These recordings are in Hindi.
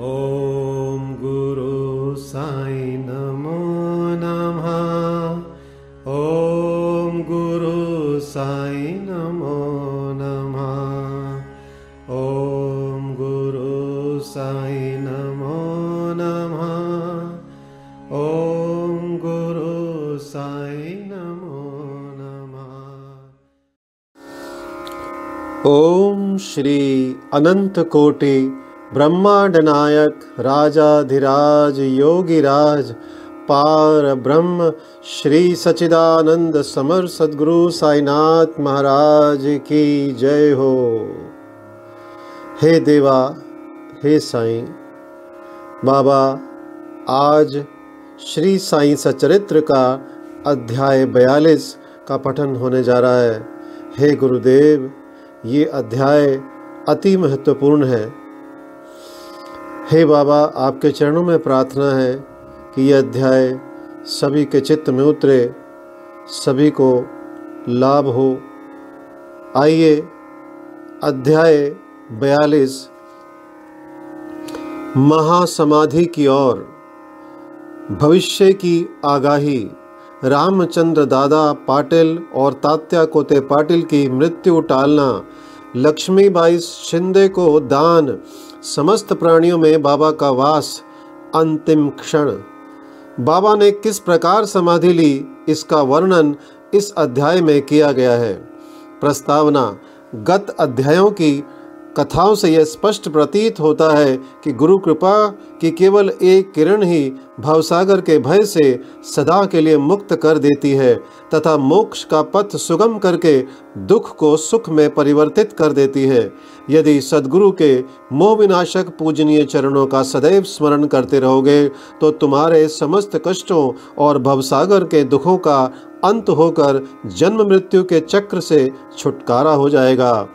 ॐ गुरु साई नमो नमः। ॐ गुरु साई नमो नमः। ॐ गुरु साई नमो नमः। ॐ गुरु साई नमो नमः। ओम श्री अनंत कोटि ब्रह्मांड नायक राजाधिराज, योगिराज पार ब्रह्म श्री सचिदानंद समर सदगुरु साईनाथ महाराज की जय हो। हे देवा, हे साईं, बाबा, आज श्री साईं सचरित्र का अध्याय बयालीस का पठन होने जा रहा है। हे गुरुदेव, ये अध्याय अति महत्वपूर्ण है। हे बाबा, आपके चरणों में प्रार्थना है कि यह अध्याय सभी के चित्त में उतरे, सभी को लाभ हो। आइए, अध्याय बयालीस। महासमाधि की ओर। भविष्य की आगाही। रामचंद्र दादा पाटिल और तात्या कोते पाटिल की मृत्यु टालना। लक्ष्मीबाई शिंदे को दान। समस्त प्राणियों में बाबा का वास अंतिम क्षण। बाबा ने किस प्रकार समाधि ली, इसका वर्णन इस अध्याय में किया गया है। प्रस्तावना, गत अध्यायों की कथाओं से यह स्पष्ट प्रतीत होता है कि गुरु कृपा की केवल एक किरण ही भवसागर के भय से सदा के लिए मुक्त कर देती है, तथा मोक्ष का पथ सुगम करके दुख को सुख में परिवर्तित कर देती है। यदि सदगुरु के मोह विनाशक पूजनीय चरणों का सदैव स्मरण करते रहोगे तो तुम्हारे समस्त कष्टों और भवसागर के दुखों का अंत होकर जन्म मृत्यु के चक्र से छुटकारा हो जाएगा।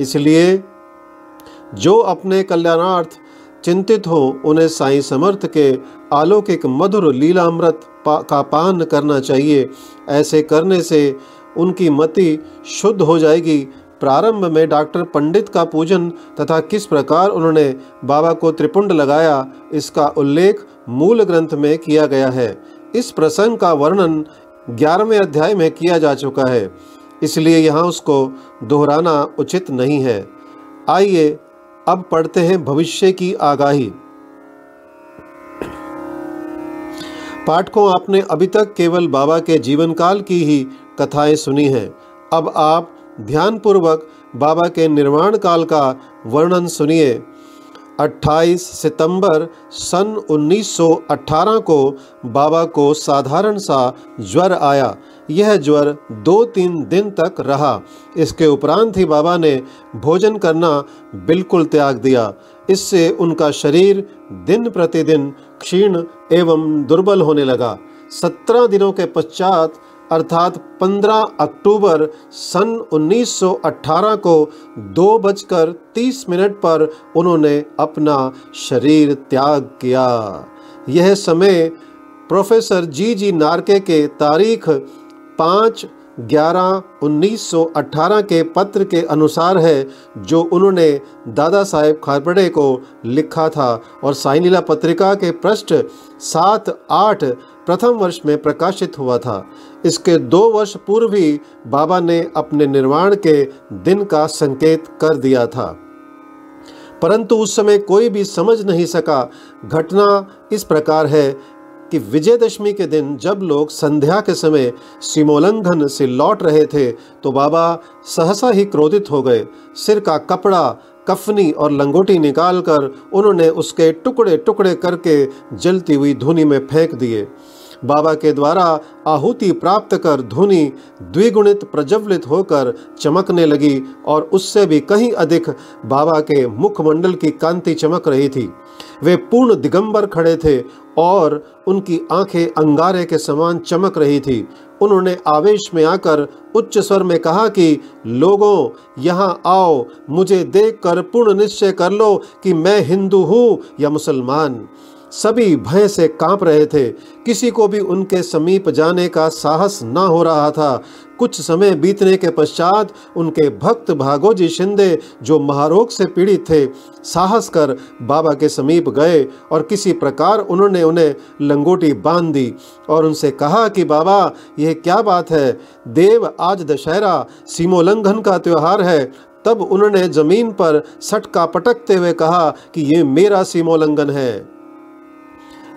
इसलिए जो अपने कल्याणार्थ चिंतित हो उन्हें साईं समर्थ के अलौकिक मधुर लीलामृत पा, का पान करना चाहिए। ऐसे करने से उनकी मति शुद्ध हो जाएगी। प्रारंभ में डॉक्टर पंडित का पूजन तथा किस प्रकार उन्होंने बाबा को त्रिपुंड लगाया इसका उल्लेख मूल ग्रंथ में किया गया है। इस प्रसंग का वर्णन ग्यारहवें अध्याय में किया जा चुका है। इसलिए यहाँ उसको दोहराना उचित नहीं है। आइए अब पढ़ते हैं भविष्य की आगाही। पाठकों आपने अभी तक केवल बाबा के जीवन काल की ही कथाएँ सुनी हैं। अब आप ध्यानपूर्वक बाबा के निर्माण काल का वर्णन सुनिए। 28 सितंबर सन 1918 को बाबा को साधारण सा ज्वर आया। यह ज्वर दो तीन दिन तक रहा। इसके उपरांत ही बाबा ने भोजन करना बिल्कुल त्याग दिया। इससे उनका शरीर दिन प्रतिदिन क्षीण एवं दुर्बल होने लगा। सत्रह दिनों के पश्चात, अर्थात 15 अक्टूबर सन 1918 को दो बजकर तीस मिनट पर उन्होंने अपना शरीर त्याग किया। यह समय प्रोफेसर जी जी नारके के तारीख पाँच ग्यारह उन्नीस सौ अठारह के पत्र के अनुसार है, जो उन्होंने दादा साहेब खारपड़े को लिखा था और साइनीला पत्रिका के पृष्ठ सात आठ प्रथम वर्ष में प्रकाशित हुआ था। इसके दो वर्ष पूर्व ही बाबा ने अपने निर्माण के दिन का संकेत कर दिया था। परंतु उस समय कोई भी समझ नहीं सका, घटना इस प्रकार है कि विजयदशमी के दिन जब लोग संध्या के समय सीमोल्लंघन से लौट रहे थे तो बाबा सहसा ही क्रोधित हो गए। सिर का कपड़ा, कफनी और लंगोटी निकालकर उन्होंने उसके टुकड़े टुकड़े करके जलती हुई धुनी में फेंक दिए। बाबा के द्वारा आहुति प्राप्त कर धुनी द्विगुणित प्रज्वलित होकर चमकने लगी और उससे भी कहीं अधिक बाबा के मुखमंडल की कांति चमक रही थी। वे पूर्ण दिगंबर खड़े थे और उनकी आँखें अंगारे के समान चमक रही थी। उन्होंने आवेश में आकर उच्च स्वर में कहा कि, लोगों, यहाँ आओ, मुझे देखकर पूर्ण निश्चय कर लो कि मैं हिंदू हूँ या मुसलमान। सभी भय से काँप रहे थे। किसी को भी उनके समीप जाने का साहस न हो रहा था। कुछ समय बीतने के पश्चात उनके भक्त भागोजी शिंदे, जो महारोग से पीड़ित थे, साहस कर बाबा के समीप गए और किसी प्रकार उन्होंने उन्हें लंगोटी बाँध दी और उनसे कहा कि, बाबा, यह क्या बात है? देव आज दशहरा, सीमोल्लंघन का त्यौहार है। तब उन्होंने ज़मीन पर सटका पटकते हुए कहा कि, ये मेरा सीमोल्लंघन है।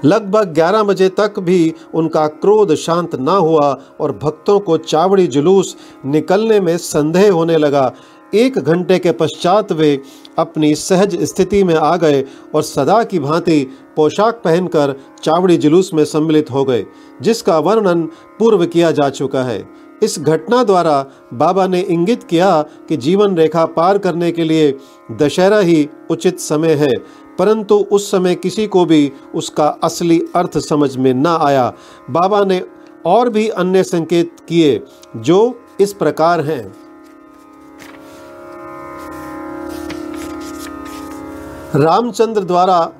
लगभग 11 बजे तक भी उनका क्रोध शांत ना हुआ और भक्तों को चावड़ी जुलूस निकलने में संदेह होने लगा। एक घंटे के पश्चात वे अपनी सहज स्थिति में आ गए और सदा की भांति पोशाक पहनकर चावड़ी जुलूस में सम्मिलित हो गए, जिसका वर्णन पूर्व किया जा चुका है। इस घटना द्वारा बाबा ने इंगित किया कि जीवन रेखा पार करने के लिए दशहरा ही उचित समय है। परंतु उस समय किसी को भी उसका असली अर्थ समझ में न आया। बाबा ने और भी अन्य संकेत किए जो इस प्रकार हैं। रामचंद्र द्वारा,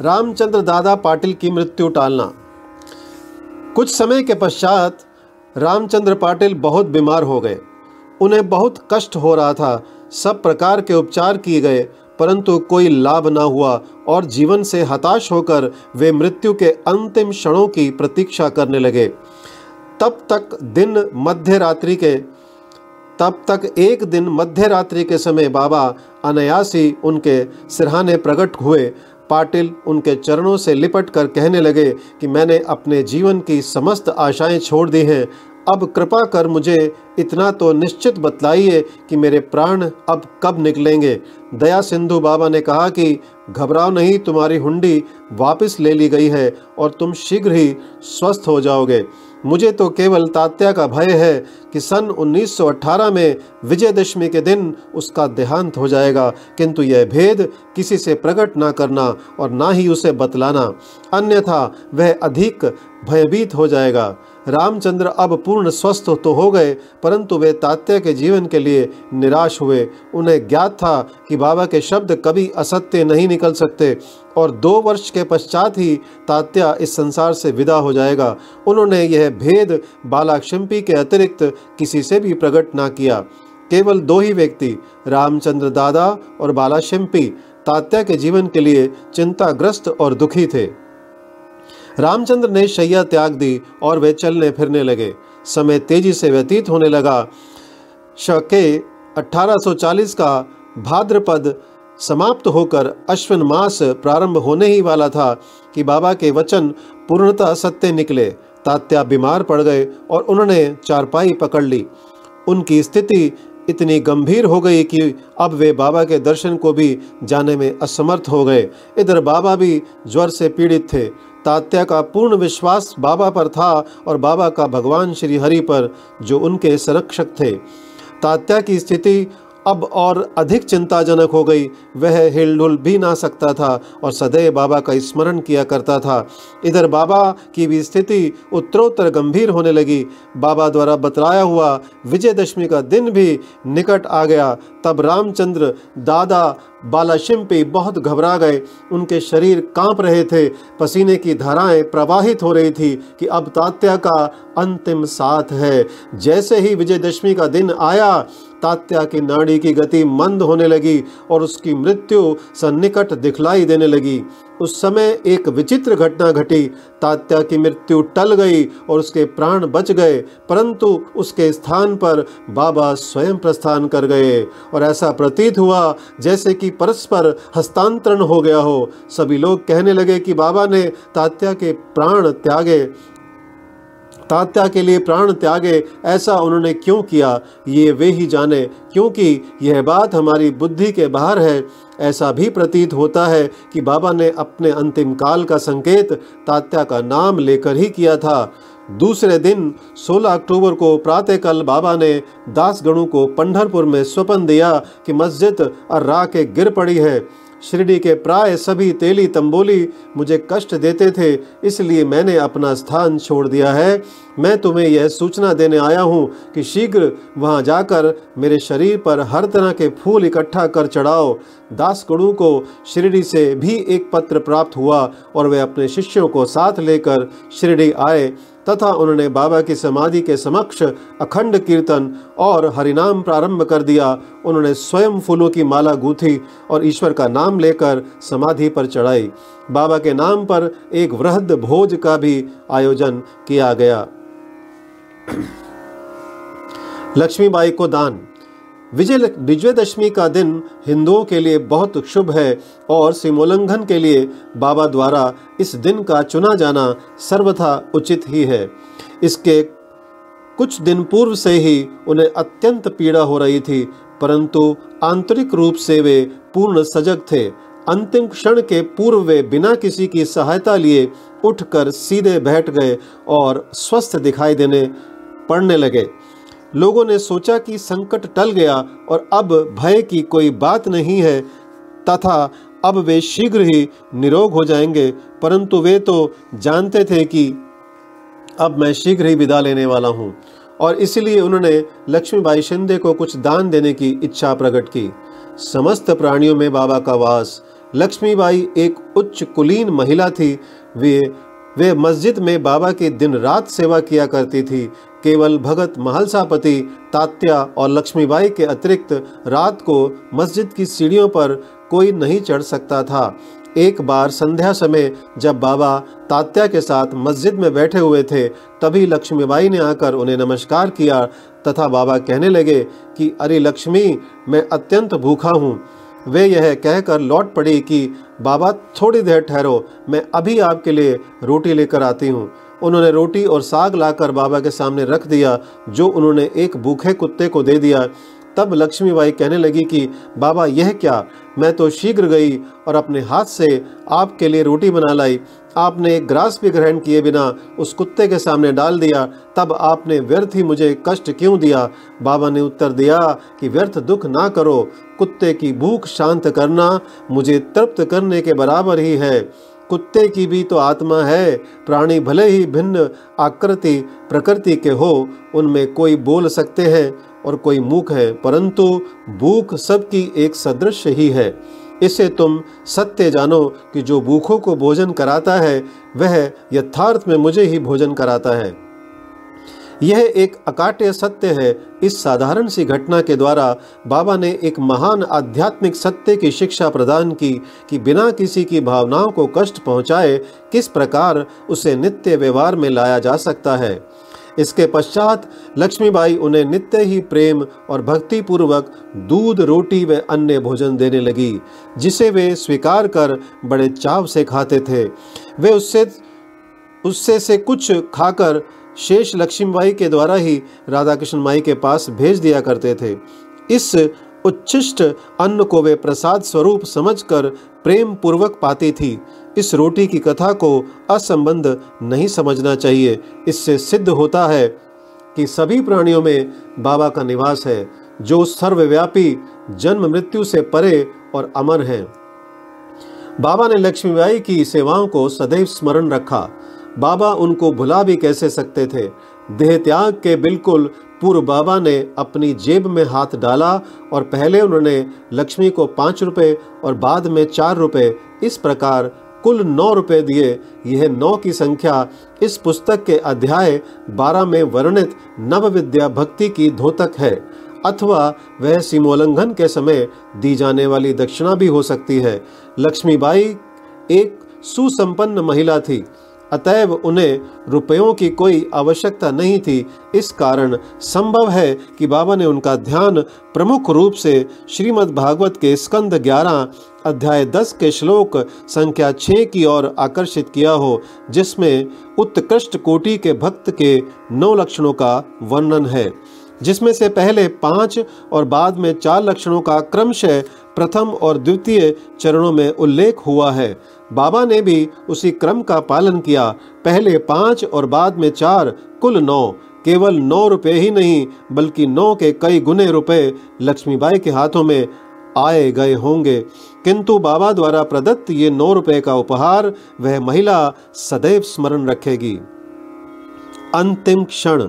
रामचंद्र दादा पाटिल की मृत्यु टालना। कुछ समय के पश्चात रामचंद्र पाटिल बहुत बीमार हो गए। उन्हें बहुत कष्ट हो रहा था। सब प्रकार के उपचार किए गए परंतु कोई लाभ न हुआ और जीवन से हताश होकर वे मृत्यु के अंतिम क्षणों की प्रतीक्षा करने लगे। तब तक दिन मध्य रात्रि के, तब तक एक दिन मध्य रात्रि के समय बाबा अनायासी उनके सिरहाने प्रकट हुए। पाटिल उनके चरणों से लिपट कर कहने लगे कि मैंने अपने जीवन की समस्त आशाएँ छोड़ दी हैं अब कृपा कर मुझे इतना तो निश्चित बतलाइए कि मेरे प्राण अब कब निकलेंगे। दया सिंधु बाबा ने कहा कि, घबराओ नहीं, तुम्हारी हुंडी वापस ले ली गई है और तुम शीघ्र ही स्वस्थ हो जाओगे। मुझे तो केवल तात्या का भय है कि सन 1918 में विजयदशमी के दिन उसका देहांत हो जाएगा। किंतु यह भेद किसी से प्रकट ना करना और ना ही उसे बतलाना। अन्यथा वह अधिक भयभीत हो जाएगा। रामचंद्र अब पूर्ण स्वस्थ तो हो गए, परंतु वे तात्या के जीवन के लिए निराश हुए। उन्हें ज्ञात था कि बाबा के शब्द कभी असत्य नहीं निकल सकते, और दो वर्ष के पश्चात ही तात्या इस संसार से विदा हो जाएगा। उन्होंने यह भेद बाला शिम्पी के अतिरिक्त किसी से भी प्रकट ना किया। केवल दो ही व्यक्ति, रामचंद्र दादा और बाला शिम्पी तात्या के जीवन के लिए चिंताग्रस्त और दुखी थे। रामचंद्र ने शैया त्याग दी और वे चलने फिरने लगे। समय तेज़ी से व्यतीत होने लगा। शके 1840 का भाद्रपद समाप्त होकर अश्विन मास प्रारंभ होने ही वाला था कि बाबा के वचन पूर्णतः सत्य निकले। तात्या बीमार पड़ गए और उन्होंने चारपाई पकड़ ली। उनकी स्थिति इतनी गंभीर हो गई कि अब वे बाबा के दर्शन को भी जाने में असमर्थ हो गए। इधर बाबा भी ज्वर से पीड़ित थे। तात्या का पूर्ण विश्वास बाबा पर था और बाबा का भगवान श्री हरि पर, जो उनके संरक्षक थे। तात्या की स्थिति अब और अधिक चिंताजनक हो गई। वह हिलडुल भी ना सकता था और सदैव बाबा का स्मरण किया करता था। इधर बाबा की भी स्थिति उत्तरोत्तर गंभीर होने लगी। बाबा द्वारा बतलाया हुआ विजयदशमी का दिन भी निकट आ गया। तब रामचंद्र दादा बालाशिम्पी बहुत घबरा गए। उनके शरीर काँप रहे थे। पसीने की धाराएँ प्रवाहित हो रही थी कि अब तात्या का अंतिम साथ है। जैसे ही विजयदशमी का दिन आया, तात्या की नाड़ी की गति मंद होने लगी और उसकी मृत्यु सन्निकट दिखलाई देने लगी। उस समय एक विचित्र घटना घटी। तात्या की मृत्यु टल गई और उसके प्राण बच गए, परंतु उसके स्थान पर बाबा स्वयं प्रस्थान कर गए और ऐसा प्रतीत हुआ जैसे कि परस्पर हस्तांतरण हो गया हो। सभी लोग कहने लगे कि बाबा ने तात्या के प्राण त्यागे। तात्या के लिए प्राण त्यागे, ऐसा उन्होंने क्यों किया? ये वे ही जाने, क्योंकि यह बात हमारी बुद्धि के बाहर है। ऐसा भी प्रतीत होता है कि बाबा ने अपने अंतिम काल का संकेत तात्या का नाम लेकर ही किया था। दूसरे दिन 16 अक्टूबर को प्रातःकाल बाबा ने दासगणु को पंढरपुर में स्वपन दिया कि मस्जिद अर्रा के गिर पड़ी है। शिरडी के प्राय सभी तेली तंबोली मुझे कष्ट देते थे, इसलिए मैंने अपना स्थान छोड़ दिया है। मैं तुम्हें यह सूचना देने आया हूँ कि शीघ्र वहाँ जाकर मेरे शरीर पर हर तरह के फूल इकट्ठा कर चढ़ाओ। दासगणु को शिरडी से भी एक पत्र प्राप्त हुआ और वे अपने शिष्यों को साथ लेकर शिरडी आए। तथा उन्होंने बाबा की समाधि के समक्ष अखंड कीर्तन और हरिनाम प्रारंभ कर दिया। उन्होंने स्वयं फूलों की माला गूंथी और ईश्वर का नाम लेकर समाधि पर चढ़ाई। बाबा के नाम पर एक वृहद भोज का भी आयोजन किया गया। लक्ष्मीबाई को दान। विजय विजयदशमी का दिन हिंदुओं के लिए बहुत शुभ है और सीमोल्लंघन के लिए बाबा द्वारा इस दिन का चुना जाना सर्वथा उचित ही है। इसके कुछ दिन पूर्व से ही उन्हें अत्यंत पीड़ा हो रही थी, परंतु आंतरिक रूप से वे पूर्ण सजग थे। अंतिम क्षण के पूर्व वे बिना किसी की सहायता लिए उठकर सीधे बैठ गए और स्वस्थ दिखाई देने पड़ने लगे। लोगों ने सोचा कि संकट टल गया और अब भय की कोई बात नहीं है, तथा अब वे शीघ्र ही निरोग हो जाएँगे। परंतु वे तो जानते थे कि अब मैं शीघ्र ही विदा लेने वाला हूँ, और इसलिए उन्होंने लक्ष्मीबाई शिंदे को कुछ दान देने की इच्छा प्रकट की। समस्त प्राणियों में बाबा का वास। लक्ष्मीबाई एक उच्च कुलीन महिला थी। वे वे मस्जिद में बाबा की दिन रात सेवा किया करती थी। केवल भगत महलसापति, तात्या और लक्ष्मीबाई के अतिरिक्त रात को मस्जिद की सीढ़ियों पर कोई नहीं चढ़ सकता था। एक बार संध्या समय जब बाबा तात्या के साथ मस्जिद में बैठे हुए थे, तभी लक्ष्मीबाई ने आकर उन्हें नमस्कार किया तथा बाबा कहने लगे कि, अरे लक्ष्मी, मैं अत्यंत भूखा हूँ। वे यह कहकर लौट पड़ी कि, बाबा, थोड़ी देर ठहरो, मैं अभी आपके लिए रोटी लेकर आती हूँ। उन्होंने रोटी और साग लाकर बाबा के सामने रख दिया, जो उन्होंने एक भूखे कुत्ते को दे दिया। तब लक्ष्मीबाई कहने लगी कि, बाबा, यह क्या? मैं तो शीघ्र गई और अपने हाथ से आपके लिए रोटी बना लाई। आपने एक ग्रास भी ग्रहण किए बिना उस कुत्ते के सामने डाल दिया। तब आपने व्यर्थ ही मुझे कष्ट क्यों दिया? बाबा ने उत्तर दिया कि, व्यर्थ दुख ना करो। कुत्ते की भूख शांत करना मुझे तृप्त करने के बराबर ही है। कुत्ते की भी तो आत्मा है, प्राणी भले ही भिन्न आकृति, प्रकृति के हो, उनमें कोई बोल सकते हैं और कोई मूक है, परंतु भूख सबकी एक सदृश ही है। इसे तुम सत्य जानो कि जो भूखों को भोजन कराता है, वह यथार्थ में मुझे ही भोजन कराता है। यह एक अकाट्य सत्य है। इस साधारण सी घटना के द्वारा बाबा ने एक महान आध्यात्मिक सत्य की शिक्षा प्रदान की कि बिना किसी की भावनाओं को कष्ट पहुँचाए किस प्रकार उसे नित्य व्यवहार में लाया जा सकता है। इसके पश्चात लक्ष्मीबाई उन्हें नित्य ही प्रेम और भक्ति पूर्वक दूध, रोटी व अन्य भोजन देने लगी, जिसे वे स्वीकार कर बड़े चाव से खाते थे। वे उससे उससे से कुछ खाकर शेष लक्ष्मीबाई के द्वारा ही राधा कृष्ण माई के पास भेज दिया करते थे। इस उच्छिष्ट अन्न को वे प्रसाद स्वरूप समझकर प्रेम पूर्वक पाती थी। इस रोटी की कथा को असंबंध नहीं समझना चाहिए। इससे सिद्ध होता है कि सभी प्राणियों में बाबा का निवास है, जो सर्वव्यापी जन्म मृत्यु से परे और अमर हैं। बाबा ने लक्ष्मीबाई की सेवाओं को सदैव स्मरण रखा। बाबा उनको भुला भी कैसे सकते थे? देह त्याग के बिल्कुल पूर्व बाबा ने अपनी जेब में हाथ डाला और पहले उन्होंने लक्ष्मी को पाँच रुपये और बाद में चार रुपये, इस प्रकार कुल नौ रुपये दिए। यह नौ की संख्या इस पुस्तक के अध्याय बारह में वर्णित नव विद्या भक्ति की धोतक है, अथवा वह सीमोल्लंघन के समय दी जाने वाली दक्षिणा भी हो सकती है। लक्ष्मीबाई एक सुसंपन्न महिला थी। अतएव उन्हें रुपयों की कोई आवश्यकता नहीं थी। इस कारण संभव है कि बाबा ने उनका ध्यान प्रमुख रूप से श्रीमद् भागवत के स्कंद 11 अध्याय 10 के श्लोक संख्या 6 की ओर आकर्षित किया हो, जिसमें उत्कृष्ट कोटि के भक्त के नौ लक्षणों का वर्णन है, जिसमें से पहले पाँच और बाद में चार लक्षणों का क्रमशः प्रथम और द्वितीय चरणों में उल्लेख हुआ है। बाबा ने भी उसी क्रम का पालन किया। पहले पाँच और बाद में चार, कुल नौ। केवल नौ रुपए ही नहीं, बल्कि नौ के कई गुने रुपए लक्ष्मीबाई के हाथों में आए गए होंगे। किंतु बाबा द्वारा प्रदत्त ये नौ रुपए का उपहार, वह महिला सदैव स्मरण रखेगी। अंतिम क्षण।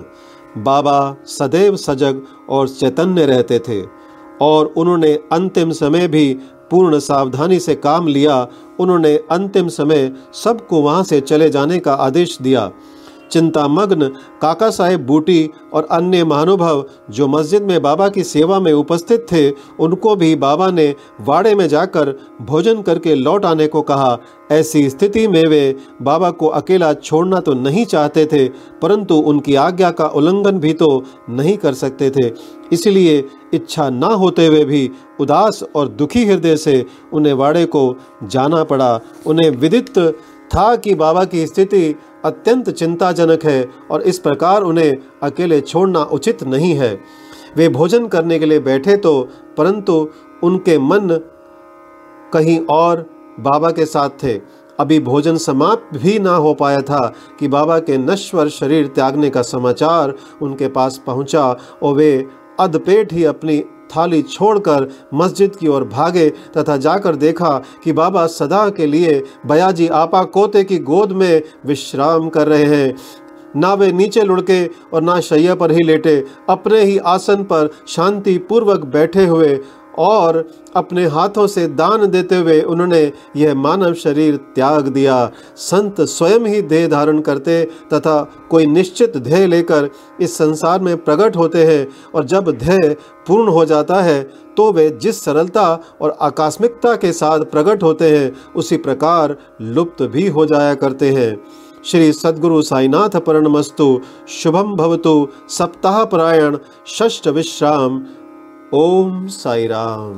बाबा सदैव सजग और चैतन्य रहते थे। और उन्होंने अंतिम समय भी पूर्ण सावधानी से काम लिया। उन्होंने अंतिम समय सबको वहाँ से चले जाने का आदेश दिया। चिंतामग्न काका साहेब बूटी और अन्य महानुभाव जो मस्जिद में बाबा की सेवा में उपस्थित थे, उनको भी बाबा ने वाड़े में जाकर भोजन करके लौट आने को कहा। ऐसी स्थिति में वे बाबा को अकेला छोड़ना तो नहीं चाहते थे, परंतु उनकी आज्ञा का उल्लंघन भी तो नहीं कर सकते थे। इसलिए इच्छा ना होते हुए भी उदास और दुखी हृदय से उन्हें वाड़े को जाना पड़ा। उन्हें विदित था कि बाबा की स्थिति अत्यंत चिंताजनक है और इस प्रकार उन्हें अकेले छोड़ना उचित नहीं है। वे भोजन करने के लिए बैठे तो परंतु उनके मन कहीं और बाबा के साथ थे। अभी भोजन समाप्त भी ना हो पाया था कि बाबा के नश्वर शरीर त्यागने का समाचार उनके पास पहुँचा और वे अधपेट ही अपनी थाली छोड़कर मस्जिद की ओर भागे तथा जाकर देखा कि बाबा सदा के लिए बयाजी आपा कोते की गोद में विश्राम कर रहे हैं। ना वे नीचे लुढ़के और ना शैया पर ही लेटे, अपने ही आसन पर शांतिपूर्वक बैठे हुए और अपने हाथों से दान देते हुए उन्होंने यह मानव शरीर त्याग दिया। संत स्वयं ही देह धारण करते तथा कोई निश्चित ध्येय लेकर इस संसार में प्रकट होते हैं और जब ध्येय पूर्ण हो जाता है तो वे जिस सरलता और आकस्मिकता के साथ प्रकट होते हैं, उसी प्रकार लुप्त भी हो जाया करते हैं। श्री सद्गुरु साईनाथ परणमस्तु शुभम भवतु, सप्ताह परायण, षष्ठ विश्राम ओम साई राम